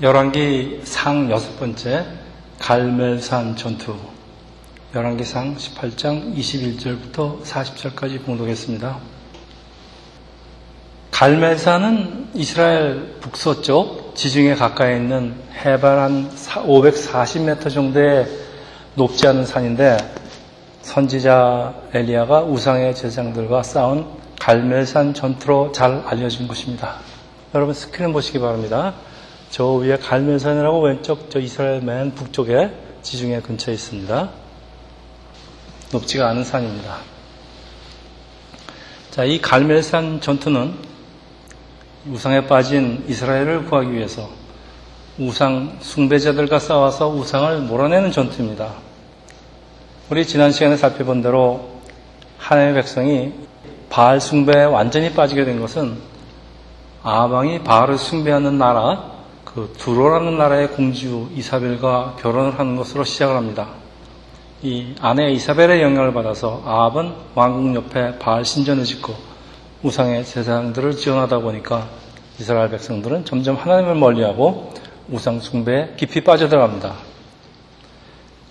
열왕기 상 여섯 번째 갈멜산 전투 열왕기 상 18장 21절부터 40절까지 봉독했습니다. 갈멜산은 이스라엘 북서쪽 지중해 가까이 있는 해발 한 540m 정도의 높지 않은 산인데 선지자 엘리야가 우상의 제장들과 싸운 갈멜산 전투로 잘 알려진 곳입니다. 여러분 스크린 보시기 바랍니다. 저 위에 갈멜산이라고 왼쪽 저 이스라엘 맨 북쪽에 지중해 근처에 있습니다. 높지가 않은 산입니다. 자, 이 갈멜산 전투는 우상에 빠진 이스라엘을 구하기 위해서 우상 숭배자들과 싸워서 우상을 몰아내는 전투입니다. 우리 지난 시간에 살펴본 대로 하나님의 백성이 바알 숭배에 완전히 빠지게 된 것은 아방이 바알을 숭배하는 나라 그 두로라는 나라의 공주 이사벨과 결혼을 하는 것으로 시작을 합니다. 이 아내 이사벨의 영향을 받아서 아합은 왕궁 옆에 바알 신전을 짓고 우상의 세상들을 지원하다 보니까 이스라엘 백성들은 점점 하나님을 멀리하고 우상 숭배에 깊이 빠져들어갑니다.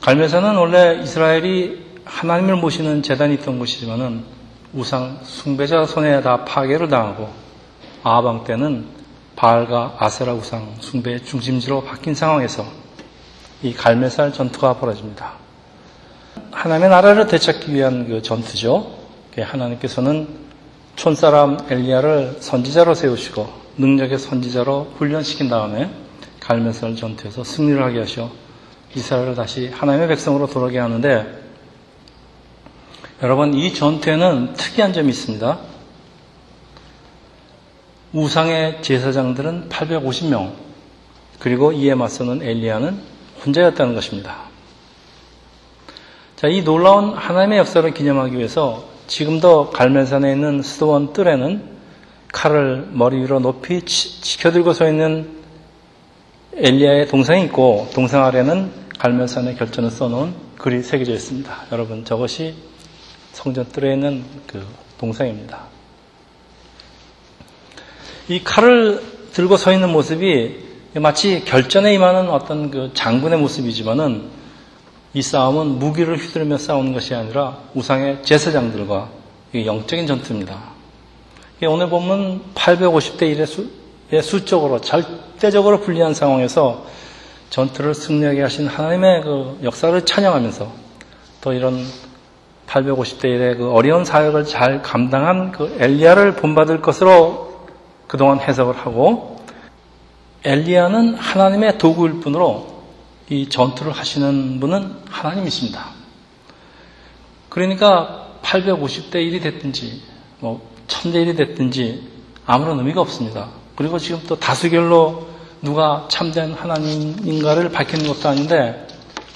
갈매산은 원래 이스라엘이 하나님을 모시는 재단이 있던 곳이지만은 우상 숭배자 손에 다 파괴를 당하고 아합 왕 때는 바알과 아세라 우상 숭배의 중심지로 바뀐 상황에서 이 갈매살 전투가 벌어집니다. 하나님의 나라를 되찾기 위한 그 전투죠. 하나님께서는 촌사람 엘리야를 선지자로 세우시고 능력의 선지자로 훈련시킨 다음에 갈매살 전투에서 승리를 하게 하셔 이스라엘을 다시 하나님의 백성으로 돌아오게 하는데 여러분 이 전투에는 특이한 점이 있습니다. 우상의 제사장들은 850명, 그리고 이에 맞서는 엘리야는 혼자였다는 것입니다. 자, 이 놀라운 하나님의 역사를 기념하기 위해서 지금도 갈멜산에 있는 수도원 뜰에는 칼을 머리 위로 높이 지켜들고 서 있는 엘리야의 동상이 있고 동상 아래는 갈멜산의 결전을 써놓은 글이 새겨져 있습니다. 여러분 저것이 성전 뜰에 있는 그 동상입니다. 이 칼을 들고 서 있는 모습이 마치 결전에 임하는 어떤 그 장군의 모습이지만은 이 싸움은 무기를 휘두르며 싸우는 것이 아니라 우상의 제사장들과 영적인 전투입니다. 오늘 보면 850대 1의 수, 수적으로 절대적으로 불리한 상황에서 전투를 승리하게 하신 하나님의 그 역사를 찬양하면서 또 이런 850대 1의 그 어려운 사역을 잘 감당한 그 엘리야를 본받을 것으로 그동안 해석을 하고 엘리야는 하나님의 도구일 뿐으로 이 전투를 하시는 분은 하나님이십니다. 그러니까 850대 1이 됐든지 뭐 1000대 1이 됐든지 아무런 의미가 없습니다. 그리고 지금 또 다수결로 누가 참된 하나님인가를 밝히는 것도 아닌데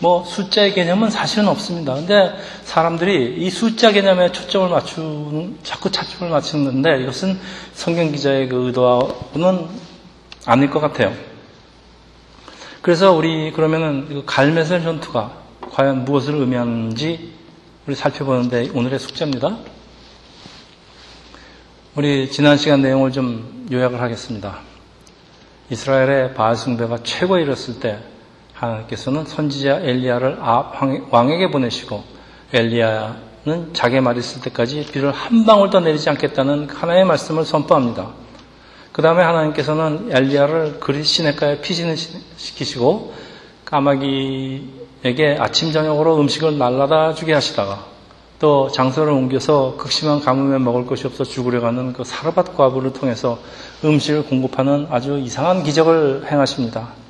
뭐 숫자의 개념은 사실은 없습니다. 근데 사람들이 이 숫자 개념에 초점을 맞추는 자꾸 초점을 맞추는데 이것은 성경 기자의 그 의도와는 아닐 것 같아요. 그래서 우리 그러면은 갈매설 전투가 과연 무엇을 의미하는지 우리 살펴보는데 오늘의 숙제입니다. 우리 지난 시간 내용을 좀 요약을 하겠습니다. 이스라엘의 바알 숭배가 최고에 이르렀을 때 하나님께서는 선지자 엘리야를 아, 왕에게 보내시고 엘리야는 자기 말이 있을 때까지 비를 한 방울도 내리지 않겠다는 하나의 말씀을 선포합니다. 그 다음에 하나님께서는 엘리야를 그리 시내가에 피신을 시키시고 까마귀에게 아침 저녁으로 음식을 날라다 주게 하시다가 또 장소를 옮겨서 극심한 가뭄에 먹을 것이 없어 죽으려 가는 그 사르밧 과부를 통해서 음식을 공급하는 아주 이상한 기적을 행하십니다.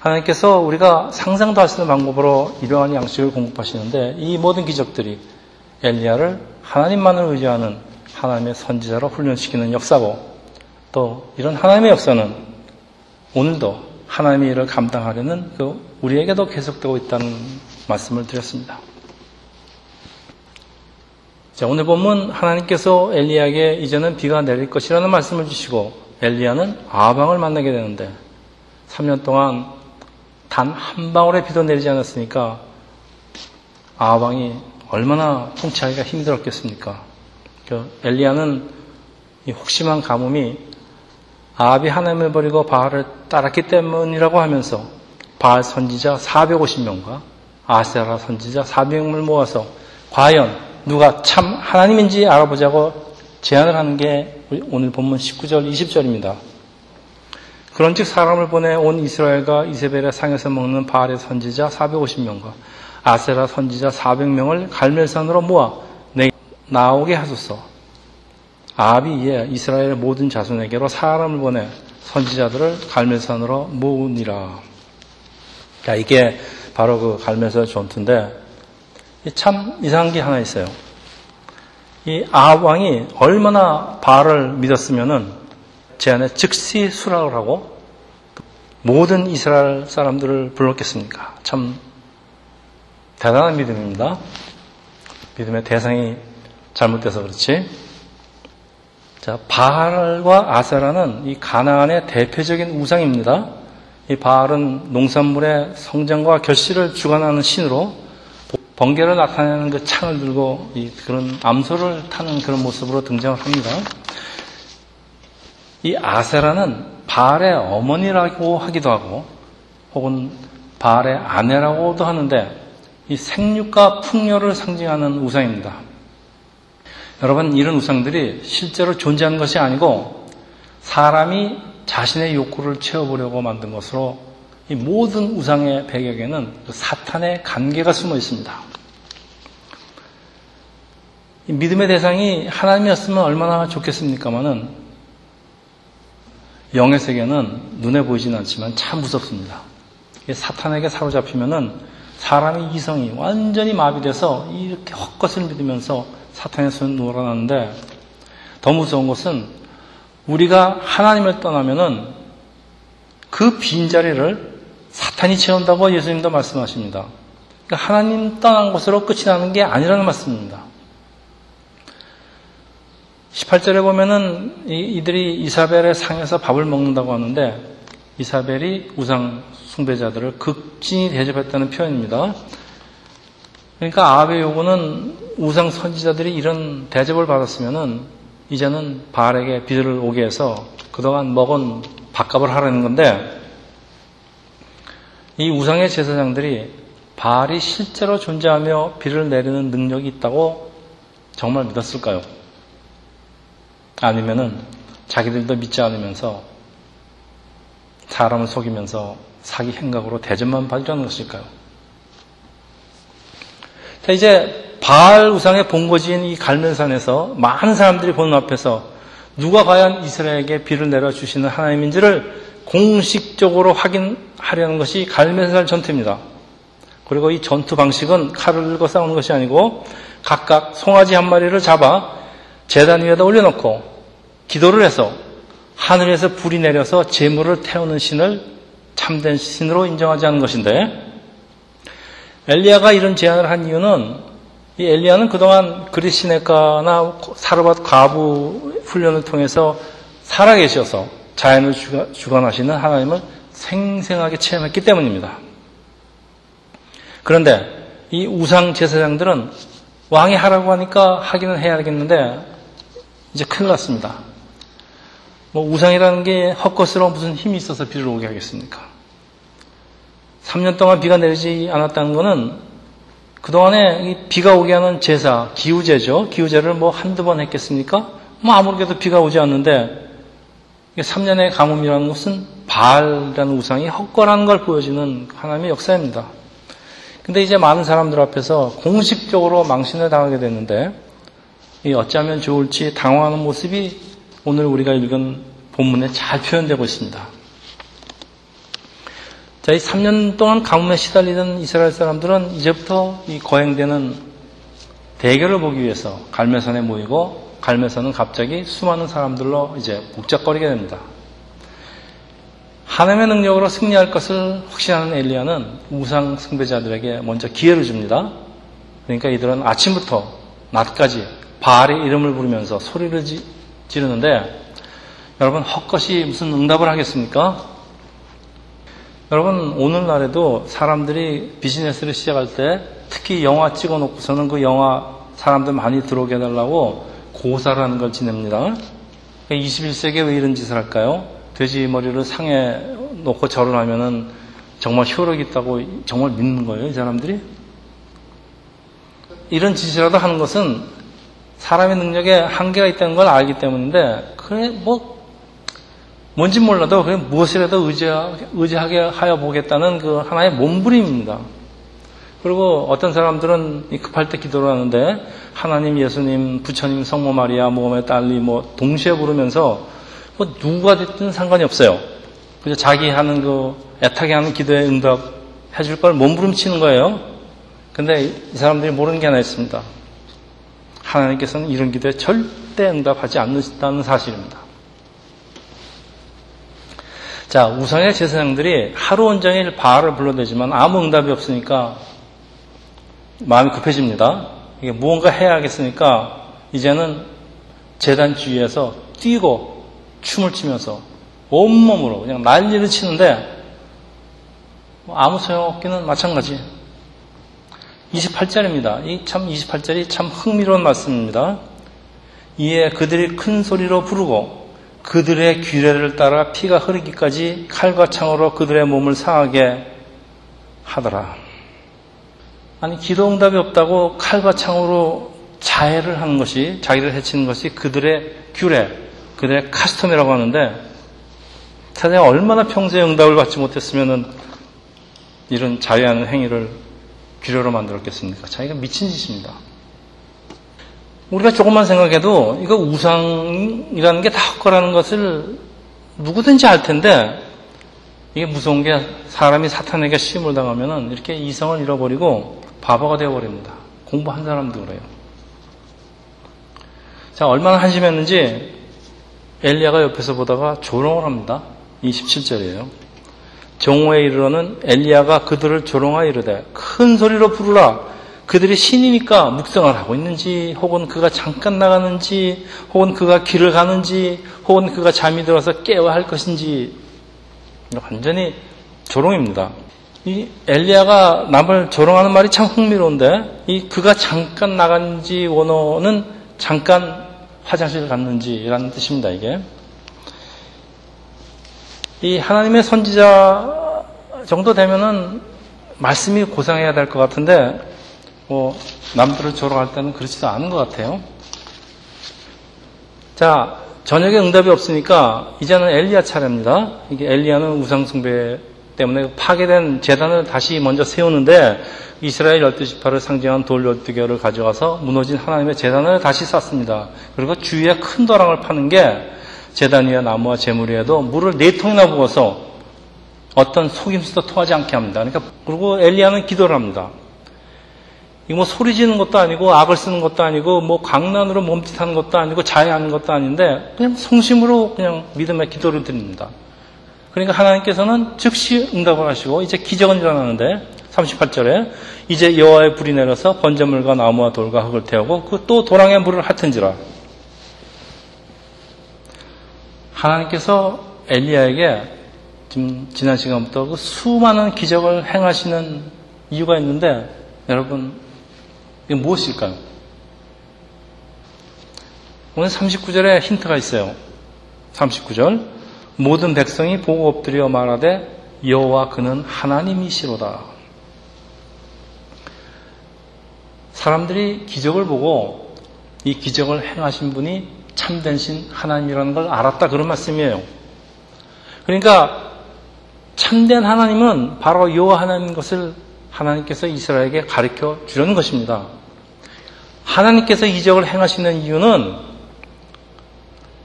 하나님께서 우리가 상상도 할 수 있는 방법으로 이러한 양식을 공급하시는데 이 모든 기적들이 엘리야를 하나님만을 의지하는 하나님의 선지자로 훈련시키는 역사고 또 이런 하나님의 역사는 오늘도 하나님의 일을 감당하려는 그 우리에게도 계속되고 있다는 말씀을 드렸습니다. 자, 오늘 보면 하나님께서 엘리야에게 이제는 비가 내릴 것이라는 말씀을 주시고 엘리야는 아방을 만나게 되는데 3년 동안 단 한 방울의 비도 내리지 않았으니까 아방이 얼마나 통치하기가 힘들었겠습니까? 그 엘리야는 이 혹심한 가뭄이 아합이 하나님을 버리고 바알을 따랐기 때문이라고 하면서 바알 선지자 450명과 아세라 선지자 400명을 모아서 과연 누가 참 하나님인지 알아보자고 제안을 하는 게 오늘 본문 19절, 20절입니다. 그런즉 사람을 보내 온 이스라엘과 이세벨의 상에서 먹는 바알의 선지자 450명과 아세라 선지자 400명을 갈멜산으로 모아 내 나오게 하소서. 이에 이스라엘의 모든 자손에게로 사람을 보내 선지자들을 갈멜산으로 모으니라. 자, 이게 바로 그 갈멜산 전투인데 참 이상한 게 하나 있어요. 이 아합 왕이 얼마나 바알을 믿었으면은 제 안에 즉시 수락을 하고 모든 이스라엘 사람들을 불렀겠습니까? 참 대단한 믿음입니다. 믿음의 대상이 잘못돼서 그렇지. 자, 바알과 아세라는 이 가나안의 대표적인 우상입니다. 이 바알은 농산물의 성장과 결실을 주관하는 신으로 번개를 나타내는 그 창을 들고 이 그런 암소를 타는 그런 모습으로 등장을 합니다. 이 아세라는 바알의 어머니라고 하기도 하고 혹은 바알의 아내라고도 하는데 이 생육과 풍요를 상징하는 우상입니다. 여러분 이런 우상들이 실제로 존재하는 것이 아니고 사람이 자신의 욕구를 채워보려고 만든 것으로 이 모든 우상의 배경에는 그 사탄의 관계가 숨어 있습니다. 믿음의 대상이 하나님이었으면 얼마나 좋겠습니까마는 영의 세계는 눈에 보이지는 않지만 참 무섭습니다. 사탄에게 사로잡히면은 사람의 이성이 완전히 마비돼서 이렇게 헛것을 믿으면서 손에 놀아나는데 더 무서운 것은 우리가 하나님을 떠나면은 그 빈자리를 사탄이 채운다고 예수님도 말씀하십니다. 그러니까 하나님 떠난 곳으로 끝이 나는 게 아니라는 말씀입니다. 18절에 보면은 이들이 이사벨의 상에서 밥을 먹는다고 하는데 이사벨이 우상 숭배자들을 극진히 대접했다는 표현입니다. 그러니까 아합의 요구는 우상 선지자들이 이런 대접을 받았으면은 이제는 바알에게 비를 오게 해서 그동안 먹은 밥값을 하라는 건데 이 우상의 제사장들이 바알이 실제로 존재하며 비를 내리는 능력이 있다고 정말 믿었을까요? 아니면은 자기들도 믿지 않으면서 사람을 속이면서 사기 행각으로 대접만 받으려는 것일까요? 자, 이제 바알 우상의 본거지인 이 갈면산에서 많은 사람들이 보는 앞에서 누가 과연 이스라엘에게 비를 내려 주시는 하나님인지를 공식적으로 확인하려는 것이 갈면산 전투입니다. 그리고 이 전투 방식은 칼을 들고 싸우는 것이 아니고 각각 송아지 한 마리를 잡아 재단 위에다 올려놓고 기도를 해서 하늘에서 불이 내려서 재물을 태우는 신을 참된 신으로 인정하지 않은 것인데 엘리야가 이런 제안을 한 이유는 이 엘리야는 그동안 그리시네가나 사르밧 과부 훈련을 통해서 살아계셔서 자연을 주관하시는 하나님을 생생하게 체험했기 때문입니다. 그런데 이 우상 제사장들은 왕이 하라고 하니까 하기는 해야겠는데 이제 큰일 났습니다. 뭐 우상이라는 게 헛것으로 무슨 힘이 있어서 비를 오게 하겠습니까? 3년 동안 비가 내리지 않았다는 것은 그동안에 비가 오게 하는 제사, 기우제죠. 기우제를 뭐 한두 번 했겠습니까? 뭐 아무렇게도 비가 오지 않는데 3년의 가뭄이라는 것은 바알이라는 우상이 헛거라는 걸 보여주는 하나님의 역사입니다. 근데 이제 많은 사람들 앞에서 공식적으로 망신을 당하게 됐는데 어찌하면 좋을지 당황하는 모습이 오늘 우리가 읽은 본문에 잘 표현되고 있습니다. 자, 이 3년 동안 가뭄에 시달리던 이스라엘 사람들은 이제부터 이 거행되는 대결을 보기 위해서 갈매산에 모이고 갈매산은 갑자기 수많은 사람들로 이제 복잡거리게 됩니다. 하나님의 능력으로 승리할 것을 확신하는 엘리야는 우상 승배자들에게 먼저 기회를 줍니다. 그러니까 이들은 아침부터 낮까지 바알의 이름을 부르면서 소리를 지 르는데 여러분 헛것이 무슨 응답을 하겠습니까? 여러분 오늘날에도 사람들이 비즈니스를 시작할 때 특히 영화 찍어놓고서는 그 영화 사람들 많이 들어오게 해달라고 고사를 하는 걸 지냅니다. 21세기에 왜 이런 짓을 할까요? 돼지 머리를 상에 놓고 절을 하면은 정말 효력이 있다고 정말 믿는 거예요, 이 사람들이? 이런 짓이라도 하는 것은 사람의 능력에 한계가 있다는 걸 알기 때문인데, 그래, 뭐, 뭔지 몰라도 그냥 무엇이라도 의지하게, 하여 보겠다는 그 하나의 몸부림입니다. 그리고 어떤 사람들은 급할 때 기도를 하는데 하나님, 예수님, 부처님, 성모 마리아, 모험의 딸리 뭐 동시에 부르면서 뭐 누가 됐든 상관이 없어요. 그래서 자기 하는 그 애타게 하는 기도에 응답 해 줄 걸 몸부림치는 거예요. 근데 이 사람들이 모르는 게 하나 있습니다. 하나님께서는 이런 기도에 절대 응답하지 않는다는 사실입니다. 자, 우상의 제사장들이 하루 온종일 바알을 불러대지만 아무 응답이 없으니까 마음이 급해집니다. 이게 무언가 해야겠으니까 이제는 재단 주위에서 뛰고 춤을 추면서 온몸으로 그냥 난리를 치는데 뭐 아무 소용없기는 마찬가지. 28절입니다. 이 참 28절이 참 흥미로운 말씀입니다. 이에 그들이 큰 소리로 부르고 그들의 규례를 따라 피가 흐르기까지 칼과 창으로 그들의 몸을 상하게 하더라. 아니 기도 응답이 없다고 칼과 창으로 자해를 하는 것이 자기를 해치는 것이 그들의 규례, 그들의 카스텀이라고 하는데 세상에 얼마나 평소에 응답을 받지 못했으면은 이런 자해하는 행위를 규례로 만들었겠습니까? 자기가 미친 짓입니다. 우리가 조금만 생각해도 이거 우상이라는 게 다 헛거라는 것을 누구든지 알 텐데 이게 무서운 게 사람이 사탄에게 시험을 당하면은 이렇게 이성을 잃어버리고 바보가 되어버립니다. 공부한 사람도 그래요. 자, 얼마나 한심했는지 엘리야가 옆에서 보다가 조롱을 합니다. 27절이에요. 정오에 이르러는 엘리야가 그들을 조롱하여 이르되 큰 소리로 부르라. 그들이 신이니까 묵성을 하고 있는지, 혹은 그가 잠깐 나가는지, 혹은 그가 길을 가는지, 혹은 그가 잠이 들어서 깨워야 할 것인지, 완전히 조롱입니다. 이 엘리야가 남을 조롱하는 말이 참 흥미로운데, 이 그가 잠깐 나간지 원어는 잠깐 화장실 갔는지라는 뜻입니다, 이게. 이 하나님의 선지자 정도 되면은 말씀이 고상해야 될 것 같은데, 뭐, 남들을 조롱할 때는 그렇지도 않은 것 같아요. 자, 저녁에 응답이 없으니까, 이제는 엘리야 차례입니다. 이게 엘리야는 우상 숭배 때문에 파괴된 재단을 다시 먼저 세우는데, 이스라엘 열두 지파를 상징한 돌 열두 개를 가져가서 무너진 하나님의 재단을 다시 쌓습니다. 그리고 주위에 큰 도랑을 파는 게 재단 위에 나무와 재물 위에도 물을 네 통이나 부어서 어떤 속임수도 통하지 않게 합니다. 그러니까 그리고 엘리야는 기도를 합니다. 이거 뭐 소리 지는 것도 아니고 악을 쓰는 것도 아니고 뭐 강난으로 몸짓하는 것도 아니고 자해하는 것도 아닌데 그냥 성심으로 그냥 믿음의 기도를 드립니다. 그러니까 하나님께서는 즉시 응답을 하시고 이제 기적은 일어나는데 38절에 이제 여호와의 불이 내려서 번제물과 나무와 돌과 흙을 태우고 그 또 도랑에 물을 핫은지라 하나님께서 엘리야에게 지금 지난 시간부터 그 수많은 기적을 행하시는 이유가 있는데 여러분 이게 무엇일까요? 오늘 39절에 힌트가 있어요. 39절 모든 백성이 보고 엎드려 말하되 여호와 그는 하나님이시로다. 사람들이 기적을 보고 이 기적을 행하신 분이 참된 신 하나님이라는 걸 알았다 그런 말씀이에요. 그러니까 참된 하나님은 바로 여호와 하나님 것을 하나님께서 이스라엘에게 가르쳐 주려는 것입니다. 하나님께서 이적을 행하시는 이유는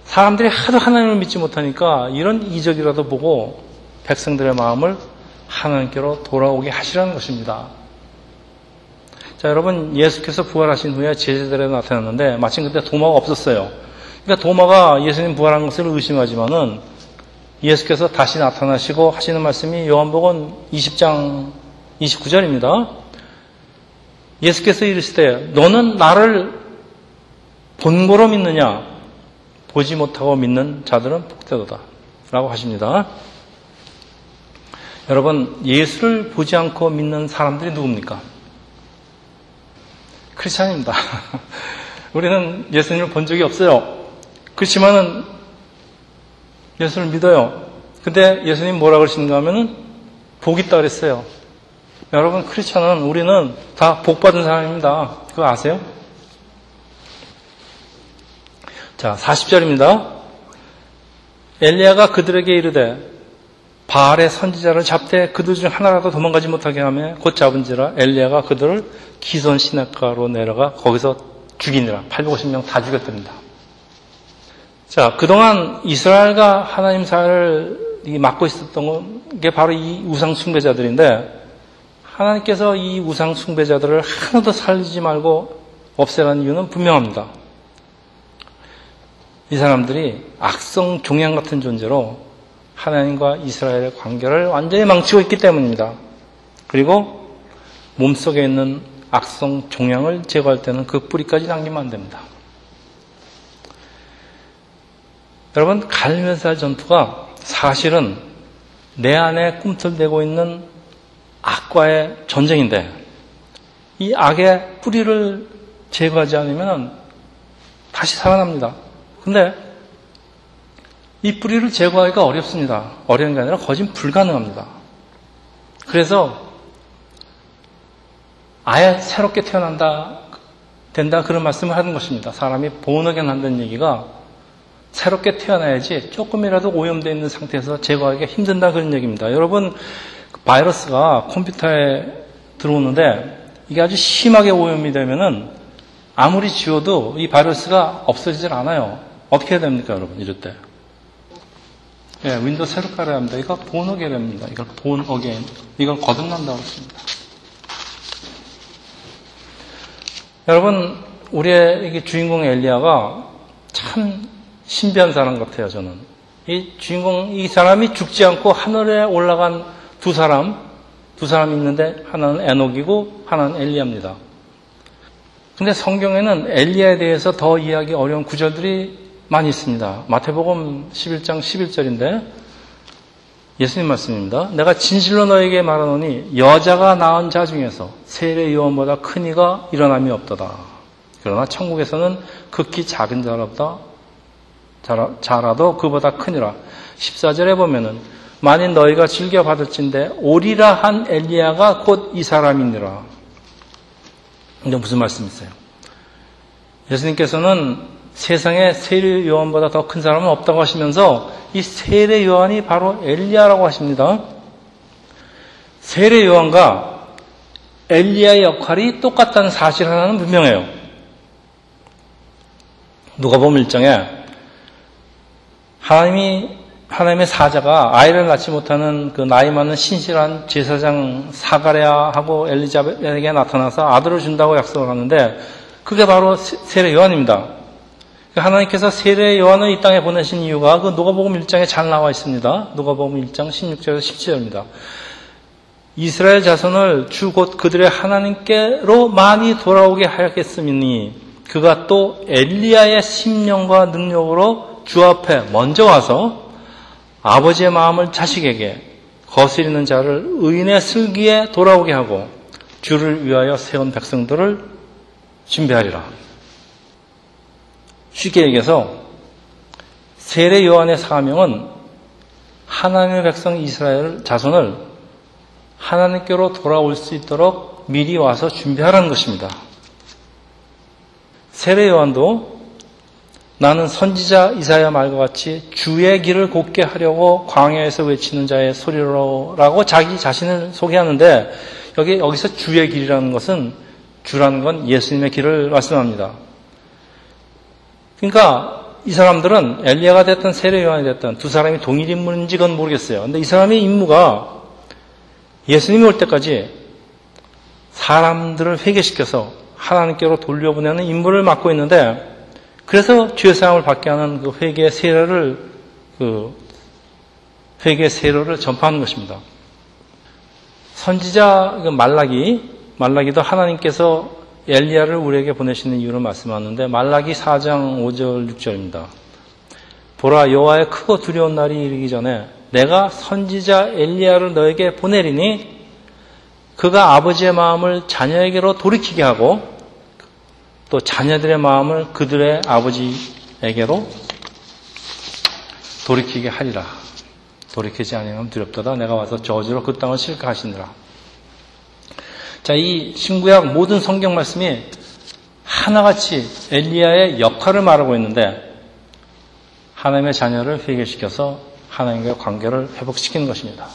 사람들이 하도 하나님을 믿지 못하니까 이런 이적이라도 보고 백성들의 마음을 하나님께로 돌아오게 하시라는 것입니다. 자, 여러분, 예수께서 부활하신 후에 제자들에 나타났는데 마침 그때 도마가 없었어요. 그러니까 도마가 예수님 부활한 것을 의심하지만은 예수께서 다시 나타나시고 하시는 말씀이 요한복음 20장 29절입니다. 예수께서 이르시되 너는 나를 본고로 믿느냐 보지 못하고 믿는 자들은 복되도다 라고 하십니다. 여러분 예수를 보지 않고 믿는 사람들이 누굽니까? 크리스찬입니다. 우리는 예수님을 본 적이 없어요. 그렇지만은 예수를 믿어요. 근데 예수님 뭐라 그러시는가 하면은 복 있다 그랬어요. 여러분 크리스천은 우리는 다 복 받은 사람입니다. 그거 아세요? 자, 40절입니다. 엘리야가 그들에게 이르되 바알의 선지자를 잡되 그들 중 하나라도 도망가지 못하게 하며 곧 잡은지라 엘리야가 그들을 기손 시내가로 내려가 거기서 죽이니라 850명 다 죽였답니다. 자 그동안 이스라엘과 하나님 사회를 맡고 있었던 게 바로 이 우상 숭배자들인데 하나님께서 이 우상 숭배자들을 하나도 살리지 말고 없애라는 이유는 분명합니다. 이 사람들이 악성 종양 같은 존재로 하나님과 이스라엘의 관계를 완전히 망치고 있기 때문입니다. 그리고 몸속에 있는 악성 종양을 제거할 때는 그 뿌리까지 남기면 안 됩니다. 여러분, 갈멜살 전투가 사실은 내 안에 꿈틀대고 있는 악과의 전쟁인데 이 악의 뿌리를 제거하지 않으면 다시 살아납니다. 근데 이 뿌리를 제거하기가 어렵습니다. 어려운 게 아니라 거진 불가능합니다. 그래서 아예 새롭게 태어난다, 된다 그런 말씀을 하는 것입니다. 사람이 본어겐 한다는 얘기가 새롭게 태어나야지 조금이라도 오염되어 있는 상태에서 제거하기가 힘든다 그런 얘기입니다. 여러분 바이러스가 컴퓨터에 들어오는데 이게 아주 심하게 오염이 되면은 아무리 지워도 이 바이러스가 없어지질 않아요. 어떻게 해야 됩니까, 여러분? 이럴 때. 예, 윈도우 새로 깔아야 합니다. 이거 born again입니다. 이걸 born again. 이걸 거듭난다고 했습니다. 여러분, 우리의 주인공 엘리야가 참 신비한 사람 같아요, 저는. 이 주인공, 이 사람이 죽지 않고 하늘에 올라간 두 사람, 두 사람이 있는데 하나는 에녹이고 하나는 엘리야입니다. 근데 성경에는 엘리야에 대해서 더 이해하기 어려운 구절들이 많이 있습니다. 마태복음 11장 11절인데 예수님 말씀입니다. 내가 진실로 너에게 말하노니 여자가 낳은 자 중에서 세례 요원보다 큰 이가 일어남이 없도다. 그러나 천국에서는 극히 작은 자라보다 자라도 그보다 크니라. 14절에 보면은 만일 너희가 즐겨 받을진데 오리라 한 엘리야가 곧 이 사람이니라. 이게 무슨 말씀이세요? 예수님께서는 세상에 세례 요한보다 더 큰 사람은 없다고 하시면서 이 세례 요한이 바로 엘리야라고 하십니다. 세례 요한과 엘리야의 역할이 똑같다는 사실 하나는 분명해요. 누가 보면 일정에 하나님이 하나님의 사자가 아이를 낳지 못하는 그 나이 많은 신실한 제사장 사가랴하고 엘리자벳에게 나타나서 아들을 준다고 약속을 하는데 그게 바로 세례 요한입니다. 하나님께서 세례 요한을 이 땅에 보내신 이유가 그 누가복음 1장에 잘 나와 있습니다. 누가복음 1장 16절에서 17절입니다. 이스라엘 자손을 주 곧 그들의 하나님께로 많이 돌아오게 하였겠으니 그가 또 엘리야의 심령과 능력으로 주 앞에 먼저 와서 아버지의 마음을 자식에게 거스리는 자를 의인의 슬기에 돌아오게 하고 주를 위하여 세운 백성들을 준비하리라. 쉽게 얘기해서 세례 요한의 사명은 하나님의 백성 이스라엘 자손을 하나님께로 돌아올 수 있도록 미리 와서 준비하라는 것입니다. 세례 요한도 나는 선지자 이사야 말과 같이 주의 길을 곱게 하려고 광야에서 외치는 자의 소리로라고 자기 자신을 소개하는데 여기 여기서 주의 길이라는 것은 주라는 건 예수님의 길을 말씀합니다. 그러니까 이 사람들은 엘리야가 됐든 세례 요한이 됐든 두 사람이 동일 인물인지 건 모르겠어요. 근데 이 사람의 임무가 예수님이 올 때까지 사람들을 회개시켜서 하나님께로 돌려보내는 임무를 맡고 있는데 그래서 죄 사함을 받게 하는 그 회개의 세례를 그 회개의 세례를 전파하는 것입니다. 선지자 그 말라기 말라기도 하나님께서 엘리야를 우리에게 보내시는 이유를 말씀하는데 말라기 4장 5절 6절입니다. 보라 여호와의 크고 두려운 날이 이르기 전에 내가 선지자 엘리야를 너에게 보내리니 그가 아버지의 마음을 자녀에게로 돌이키게 하고 또 자녀들의 마음을 그들의 아버지에게로 돌이키게 하리라. 돌이키지 아니하면 두렵도다. 내가 와서 저주로 그 땅을 실까 하시느라. 자, 이 신구약 모든 성경 말씀이 하나같이 엘리야의 역할을 말하고 있는데 하나님의 자녀를 회개시켜서 하나님과의 관계를 회복시키는 것입니다.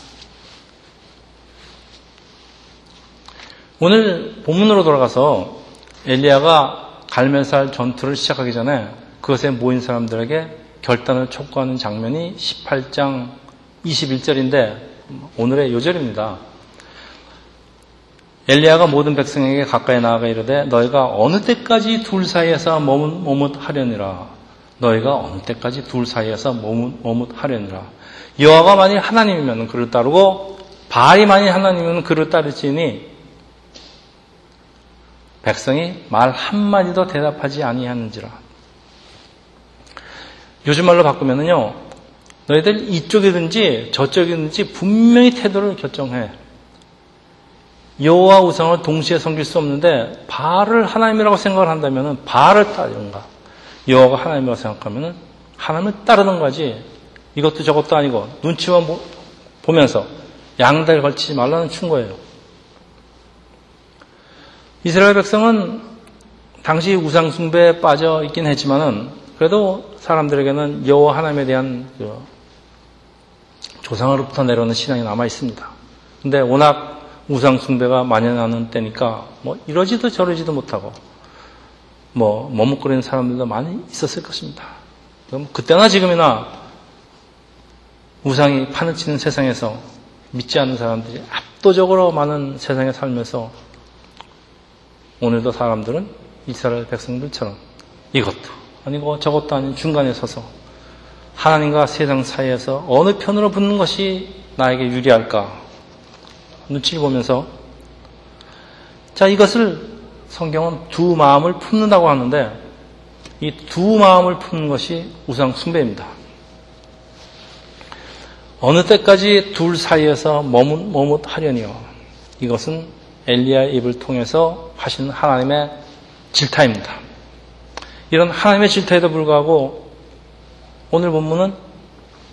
오늘 본문으로 돌아가서 엘리야가 갈멜살 전투를 시작하기 전에 그것에 모인 사람들에게 결단을 촉구하는 장면이 18장 21절인데 오늘의 요절입니다. 엘리야가 모든 백성에게 가까이 나아가 이르되 너희가 어느 때까지 둘 사이에서 머뭇, 머뭇하려니라 너희가 어느 때까지 둘 사이에서 머뭇, 머뭇하려니라 여호와가 만일 하나님이면 그를 따르고 바알이 만일 하나님이면 그를 따르지니 백성이 말 한마디도 대답하지 아니하는지라. 요즘 말로 바꾸면은요 너희들 이쪽이든지 저쪽이든지 분명히 태도를 결정해. 여호와 우상을 동시에 섬길 수 없는데 바알을 하나님이라고 생각을 한다면 바알을 따르는가? 여호와가 하나님이라고 생각하면 하나님을 따르는 거지. 이것도 저것도 아니고 눈치만 보면서 양다리 걸치지 말라는 충고예요. 이스라엘 백성은 당시 우상 숭배에 빠져 있긴 했지만은 그래도 사람들에게는 여호와 하나님에 대한 그 조상으로부터 내려오는 신앙이 남아 있습니다. 근데 워낙 우상 숭배가 만연하는 때니까 뭐 이러지도 저러지도 못하고 뭐 머뭇거리는 사람들도 많이 있었을 것입니다. 그때나 지금이나 우상이 치는 세상에서 믿지 않는 사람들이 압도적으로 많은 세상에 살면서 오늘도 사람들은 이스라엘 백성들처럼 이것도 아니고 저것도 아닌 중간에 서서 하나님과 세상 사이에서 어느 편으로 붙는 것이 나에게 유리할까 눈치를 보면서 자 이것을 성경은 두 마음을 품는다고 하는데 이 두 마음을 품는 것이 우상 숭배입니다. 어느 때까지 둘 사이에서 머뭇 머뭇 하려니요. 이것은 엘리야의 입을 통해서 하신 하나님의 질타입니다. 이런 하나님의 질타에도 불구하고 오늘 본문은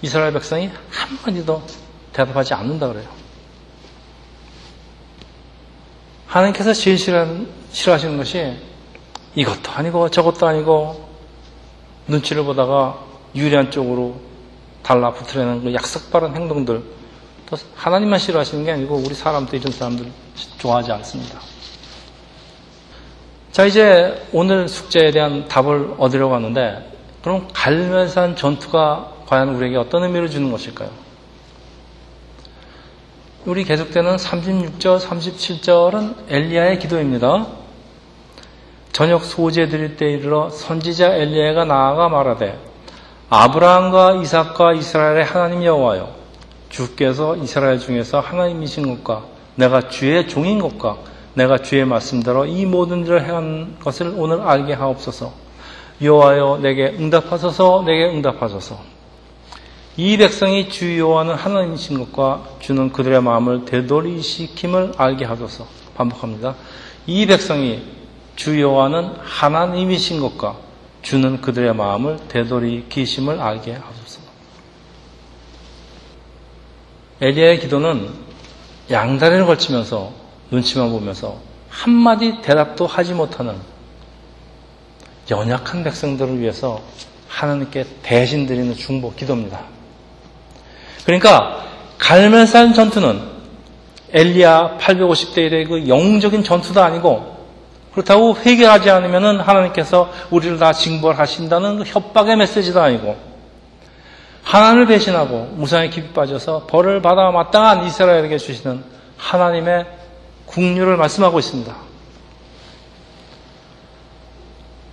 이스라엘 백성이 한마디도 대답하지 않는다 그래요. 하나님께서 제일 싫어하시는 것이 이것도 아니고 저것도 아니고 눈치를 보다가 유리한 쪽으로 달라붙으려는 그 약삭빠른 행동들 또 하나님만 싫어하시는 게 아니고 우리 사람도 이런 사람들 좋아하지 않습니다. 자 이제 오늘 숙제에 대한 답을 얻으려고 하는데 그럼 갈멜산 전투가 과연 우리에게 어떤 의미를 주는 것일까요? 우리 계속되는 36절, 37절은 엘리야의 기도입니다. 저녁 소재 드릴 때 이르러 선지자 엘리야가 나아가 말하되 아브라함과 이삭과 이스라엘의 하나님 여호와여 주께서 이스라엘 중에서 하나님이신 것과 내가 주의 종인 것과 내가 주의 말씀대로 이 모든 일을 행한 것을 오늘 알게 하옵소서 여호와여 내게 응답하소서 내게 응답하소서 이 백성이 주 여호와는 하나님이신 것과 주는 그들의 마음을 되돌이시킴을 알게 하소서. 반복합니다. 이 백성이 주 여호와는 하나님이신 것과 주는 그들의 마음을 되돌이키심을 알게 하소서. 엘리야의 기도는 양다리를 걸치면서 눈치만 보면서 한마디 대답도 하지 못하는 연약한 백성들을 위해서 하나님께 대신 드리는 중보 기도입니다. 그러니까 갈멜산 전투는 엘리야 850대 1의 그 영웅적인 전투도 아니고 그렇다고 회개하지 않으면 하나님께서 우리를 다 징벌하신다는 그 협박의 메시지도 아니고 하나님을 배신하고 무상에 깊이 빠져서 벌을 받아 마땅한 이스라엘에게 주시는 하나님의 국류를 말씀하고 있습니다.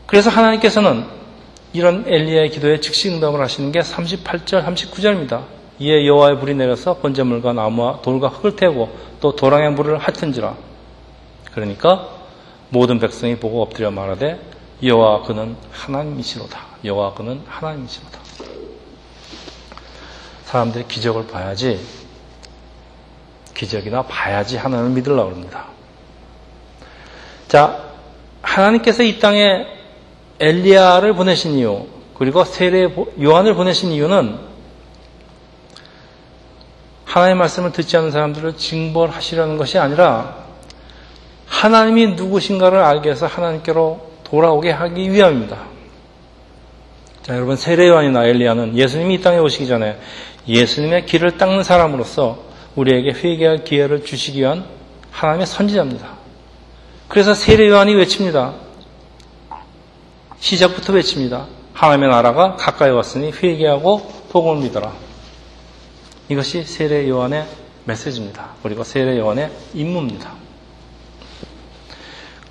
그래서 하나님께서는 이런 엘리야의 기도에 즉시 응답을 하시는 게 38절, 39절입니다. 이에 여호와의 불이 내려서 번제물과 나무와 돌과 흙을 태우고 또 도랑의 물을 핥은지라. 그러니까 모든 백성이 보고 엎드려 말하되 여호와 그는 하나님이시로다. 여호와 그는 하나님이시로다. 사람들이 기적을 봐야지 기적이나 봐야지 하나님을 믿으려고 합니다. 자, 하나님께서 이 땅에 엘리야를 보내신 이유, 그리고 세례 요한을 보내신 이유는 하나님의 말씀을 듣지 않는 사람들을 징벌하시려는 것이 아니라 하나님이 누구신가를 알게 해서 하나님께로 돌아오게 하기 위함입니다. 자, 여러분 세례 요한이나 엘리야는 예수님이 이 땅에 오시기 전에 예수님의 길을 닦는 사람으로서 우리에게 회개할 기회를 주시기 위한 하나님의 선지자입니다. 그래서 세례 요한이 외칩니다. 시작부터 외칩니다. 하나님의 나라가 가까이 왔으니 회개하고 복음을 믿어라. 이것이 세례 요한의 메시지입니다. 그리고 세례 요한의 임무입니다.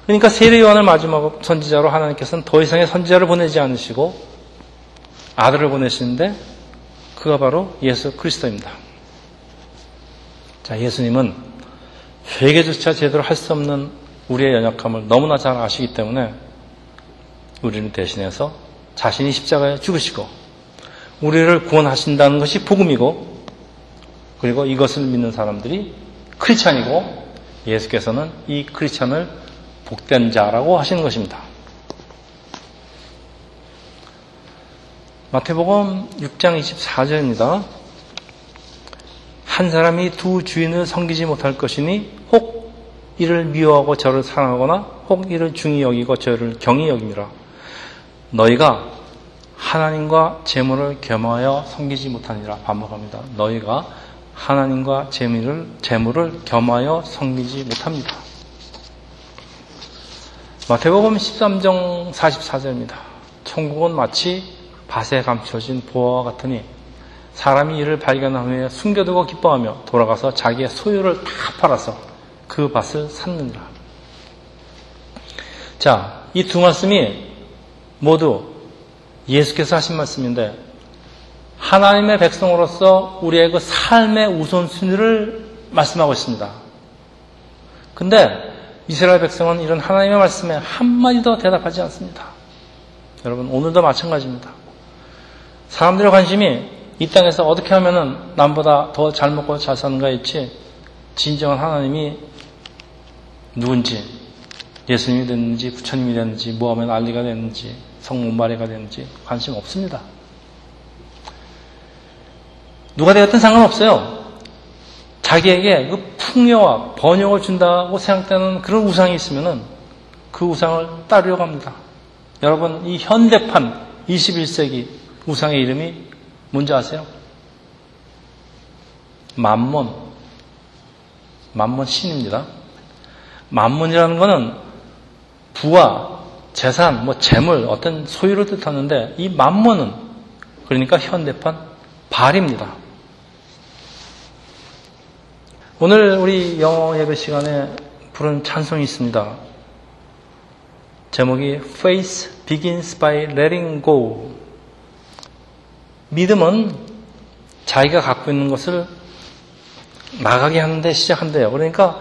그러니까 세례 요한을 마지막 선지자로 하나님께서는 더 이상의 선지자를 보내지 않으시고 아들을 보내시는데 그가 바로 예수 그리스도입니다. 자, 예수님은 회개조차 제대로 할 수 없는 우리의 연약함을 너무나 잘 아시기 때문에 우리를 대신해서 자신이 십자가에 죽으시고 우리를 구원하신다는 것이 복음이고 그리고 이것을 믿는 사람들이 크리스찬이고 예수께서는 이 크리스찬을 복된 자라고 하시는 것입니다. 마태복음 6장 24절입니다. 한 사람이 두 주인을 섬기지 못할 것이니 혹 이를 미워하고 저를 사랑하거나 혹 이를 중히 여기고 저를 경히 여김이라. 너희가 하나님과 재물을 겸하여 섬기지 못하니라 반복합니다. 너희가 하나님과 재물을, 재물을 겸하여 섬기지 못합니다. 마태복음 13장 44절입니다. 천국은 마치 밭에 감춰진 보화와 같으니 사람이 이를 발견한 후에 숨겨두고 기뻐하며 돌아가서 자기의 소유를 다 팔아서 그 밭을 샀느니라. 자, 이 두 말씀이 모두 예수께서 하신 말씀인데 하나님의 백성으로서 우리의 그 삶의 우선순위를 말씀하고 있습니다. 근데 이스라엘 백성은 이런 하나님의 말씀에 한마디도 대답하지 않습니다. 여러분, 오늘도 마찬가지입니다. 사람들의 관심이 이 땅에서 어떻게 하면은 남보다 더 잘 먹고 잘 사는가 있지, 진정한 하나님이 누군지, 예수님이 됐는지, 부처님이 됐는지, 뭐 하면 알리가 됐는지, 성문마리가 됐는지 관심 없습니다. 누가 되었든 상관없어요. 자기에게 그 풍요와 번영을 준다고 생각되는 그런 우상이 있으면은 그 우상을 따르려고 합니다. 여러분, 이 현대판 21세기 우상의 이름이 뭔지 아세요? 만몬. 만몬 신입니다. 만몬이라는 것은 부와 재산, 뭐 재물, 어떤 소유를 뜻하는데 이 만몬은 그러니까 현대판 발입니다. 오늘 우리 영어 예배 시간에 부른 찬송이 있습니다. 제목이 Faith begins by letting go. 믿음은 자기가 갖고 있는 것을 나가게 하는데 시작한대요. 그러니까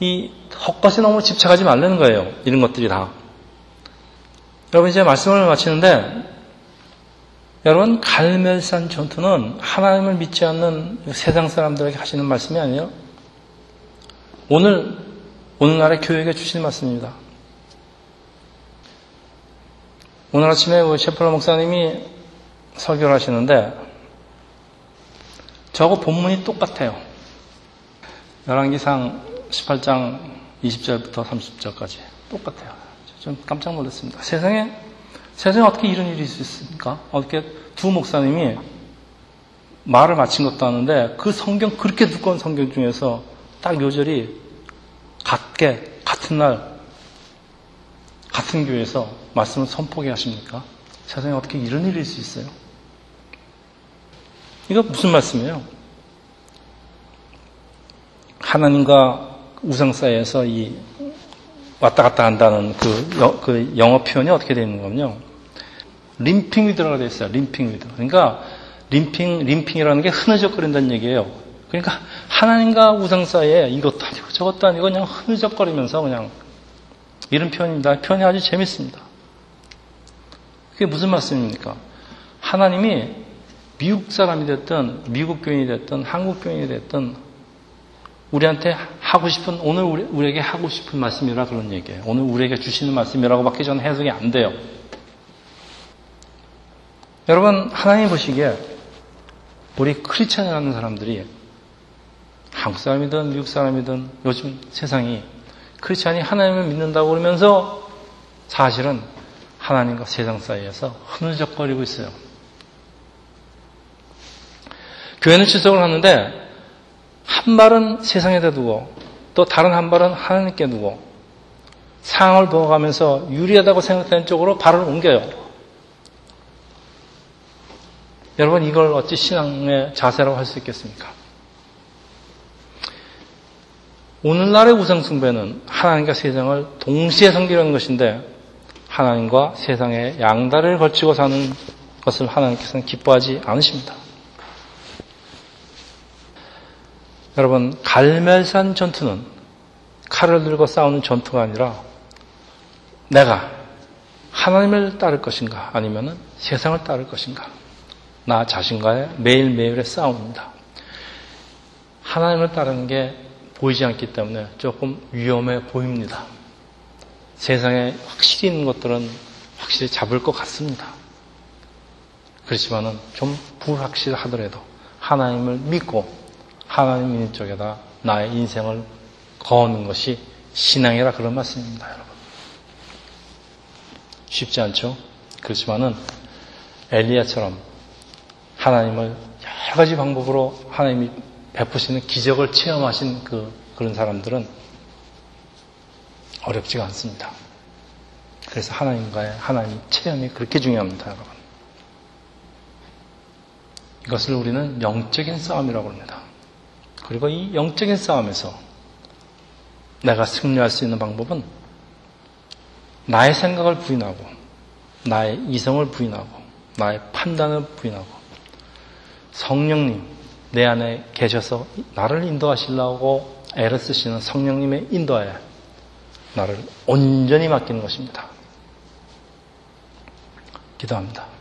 이 헛것에 너무 집착하지 말라는 거예요. 이런 것들이 다. 여러분 이제 말씀을 마치는데 여러분 갈멜산 전투는 하나님을 믿지 않는 세상 사람들에게 하시는 말씀이 아니에요. 오늘 오늘날의 교회에게 주시는 말씀입니다. 오늘 아침에 셰플러 목사님이 설교를 하시는데 저거 본문이 똑같아요. 열왕기상 18장 20절부터 30절까지 똑같아요. 좀 깜짝 놀랐습니다. 세상에, 세상에 어떻게 이런 일이 있을 수 있습니까? 어떻게 두 목사님이 말을 마친 것도 아는데 그 성경, 그렇게 두꺼운 성경 중에서 딱 요절이 같게, 같은 날, 같은 교회에서 말씀을 선포하게 하십니까? 세상에 어떻게 이런 일이 있을 수 있어요? 이거 무슨 말씀이에요? 하나님과 우상 사이에서 이 왔다 갔다 한다는 그, 여, 그 영어 표현이 어떻게 되는 거냐요 limping with라고 되어 있어요. limping with. 그러니까 limping, limping이라는 게 흐느적거린다는 얘기예요. 그러니까 하나님과 우상 사이에 이것도 아니고 저것도 아니고 그냥 흐느적거리면서 그냥 이런 표현입니다. 표현이 아주 재밌습니다. 그게 무슨 말씀입니까? 하나님이 미국 사람이 됐든 미국 교인이 됐든 한국 교인이 됐든 우리한테 하고 싶은 오늘 우리, 우리 에게 하고 싶은 말씀이라 그런 얘기예요. 오늘 우리에게 주시는 말씀이라고밖에 저는 해석이 안 돼요. 여러분 하나님 보시기에 우리 크리스천이라는 사람들이 한국 사람이든 미국 사람이든 요즘 세상이 크리스찬이 하나님을 믿는다고 그러면서 사실은 하나님과 세상 사이에서 흐느적거리고 있어요. 교회는 출석을 하는데 한 발은 세상에다 두고 또 다른 한 발은 하나님께 두고 상황을 도와가면서 유리하다고 생각되는 쪽으로 발을 옮겨요. 여러분 이걸 어찌 신앙의 자세라고 할 수 있겠습니까? 오늘날의 우상 숭배는 하나님과 세상을 동시에 섬기려는 것인데 하나님과 세상의 양다리를 걸치고 사는 것을 하나님께서는 기뻐하지 않으십니다. 여러분, 갈멜산 전투는 칼을 들고 싸우는 전투가 아니라 내가 하나님을 따를 것인가 아니면 세상을 따를 것인가 나 자신과의 매일매일의 싸움입니다. 하나님을 따르는 게 보이지 않기 때문에 조금 위험해 보입니다. 세상에 확실히 있는 것들은 확실히 잡을 것 같습니다. 그렇지만은 좀 불확실하더라도 하나님을 믿고 하나님 쪽에다 나의 인생을 거는 것이 신앙이라 그런 말씀입니다, 여러분. 쉽지 않죠? 그렇지만은 엘리야처럼 하나님을 여러 가지 방법으로 하나님이 베푸시는 기적을 체험하신 그, 그런 사람들은 어렵지가 않습니다. 그래서 하나님과의 하나님 체험이 그렇게 중요합니다, 여러분. 이것을 우리는 영적인 싸움이라고 합니다. 그리고 이 영적인 싸움에서 내가 승리할 수 있는 방법은 나의 생각을 부인하고, 나의 이성을 부인하고, 나의 판단을 부인하고, 성령님, 내 안에 계셔서 나를 인도하시려고 애를 쓰시는 성령님의 인도하에 나를 온전히 맡기는 것입니다. 기도합니다.